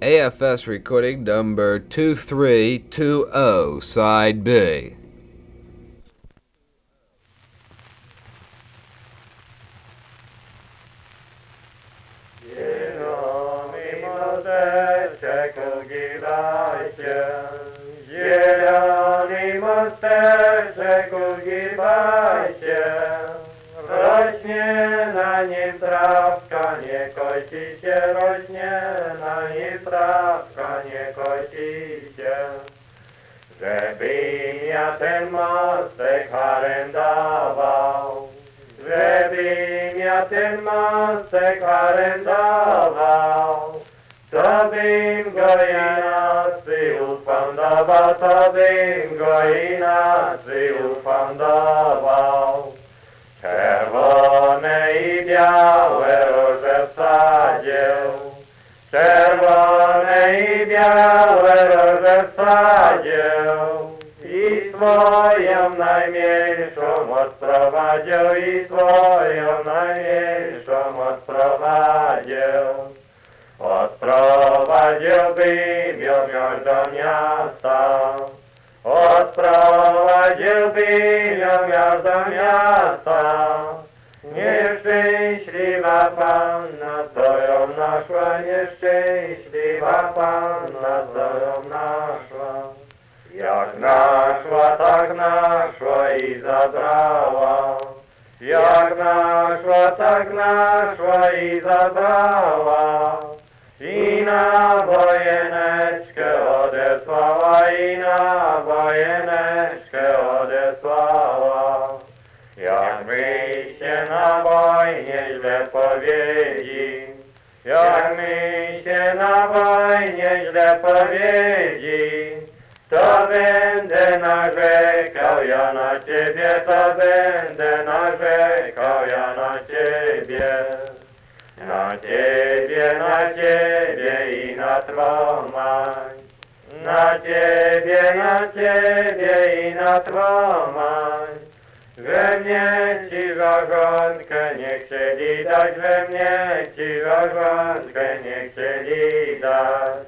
AFS recording number 2320, side B. trawka, nie kości się, rośnie na nim trawka, nie kości się. Żeby ja ten mostek harendował, Żebym ja ten mostek harendował, to bym go inaczej ufundował, to bym go inaczej ufundował. Czerwone i białe róże wsadził, czerwone i białe róże wsadził. I swoją najmniejszą odprowadził, i swoją najmniejszą odprowadził. Odprowadziłbym ją już do miasta, odprowadziłbym ją już do miasta. Nieszczęśliwa panna, co ją naszła, nieszczęśliwa panna, co ją naszła. Jak naszła, tak naszła i zabrała. Jak naszła, tak naszła i zabrała. I na wojeneczkę odesłała, i na wojeneczkę na wojnie źle powiedzi, jak my się na wojnie źle powiedzi, to będę narzekał ja na ciebie, to będę narzekał ja na ciebie. Na ciebie, na ciebie i na twą mać. Na ciebie, na ciebie i na. We mnie ci zarządkę nie chcieli dać, we mnie ci zarządkę nie chcieli dać.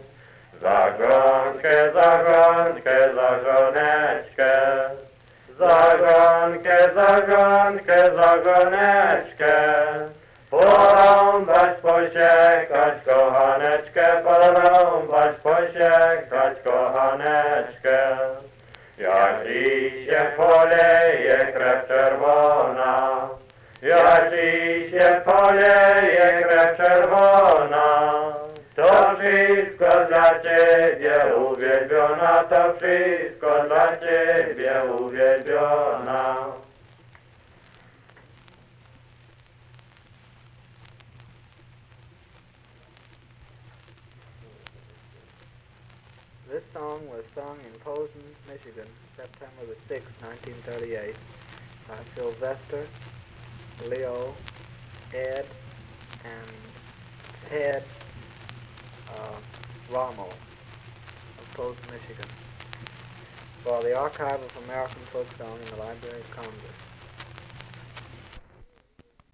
Zarządkę, zarządkę, zarządeczkę. Zarządkę, zarządkę, zarządeczkę. Porąbać, posiekać, kochaneczkę, porąbać, posiekać, kochaneczkę. Jak się poleje krew czerwona, jak się poleje krew czerwona, to wszystko dla Ciebie uwielbiona, to wszystko dla Ciebie uwielbiona. This song was sung in Posen, Michigan, September the 6th, 1938, by Sylvester, Leo, Ed, and Ted uh, Rommel of Posen, Michigan, for the Archive of American Folk Song in the Library of Congress.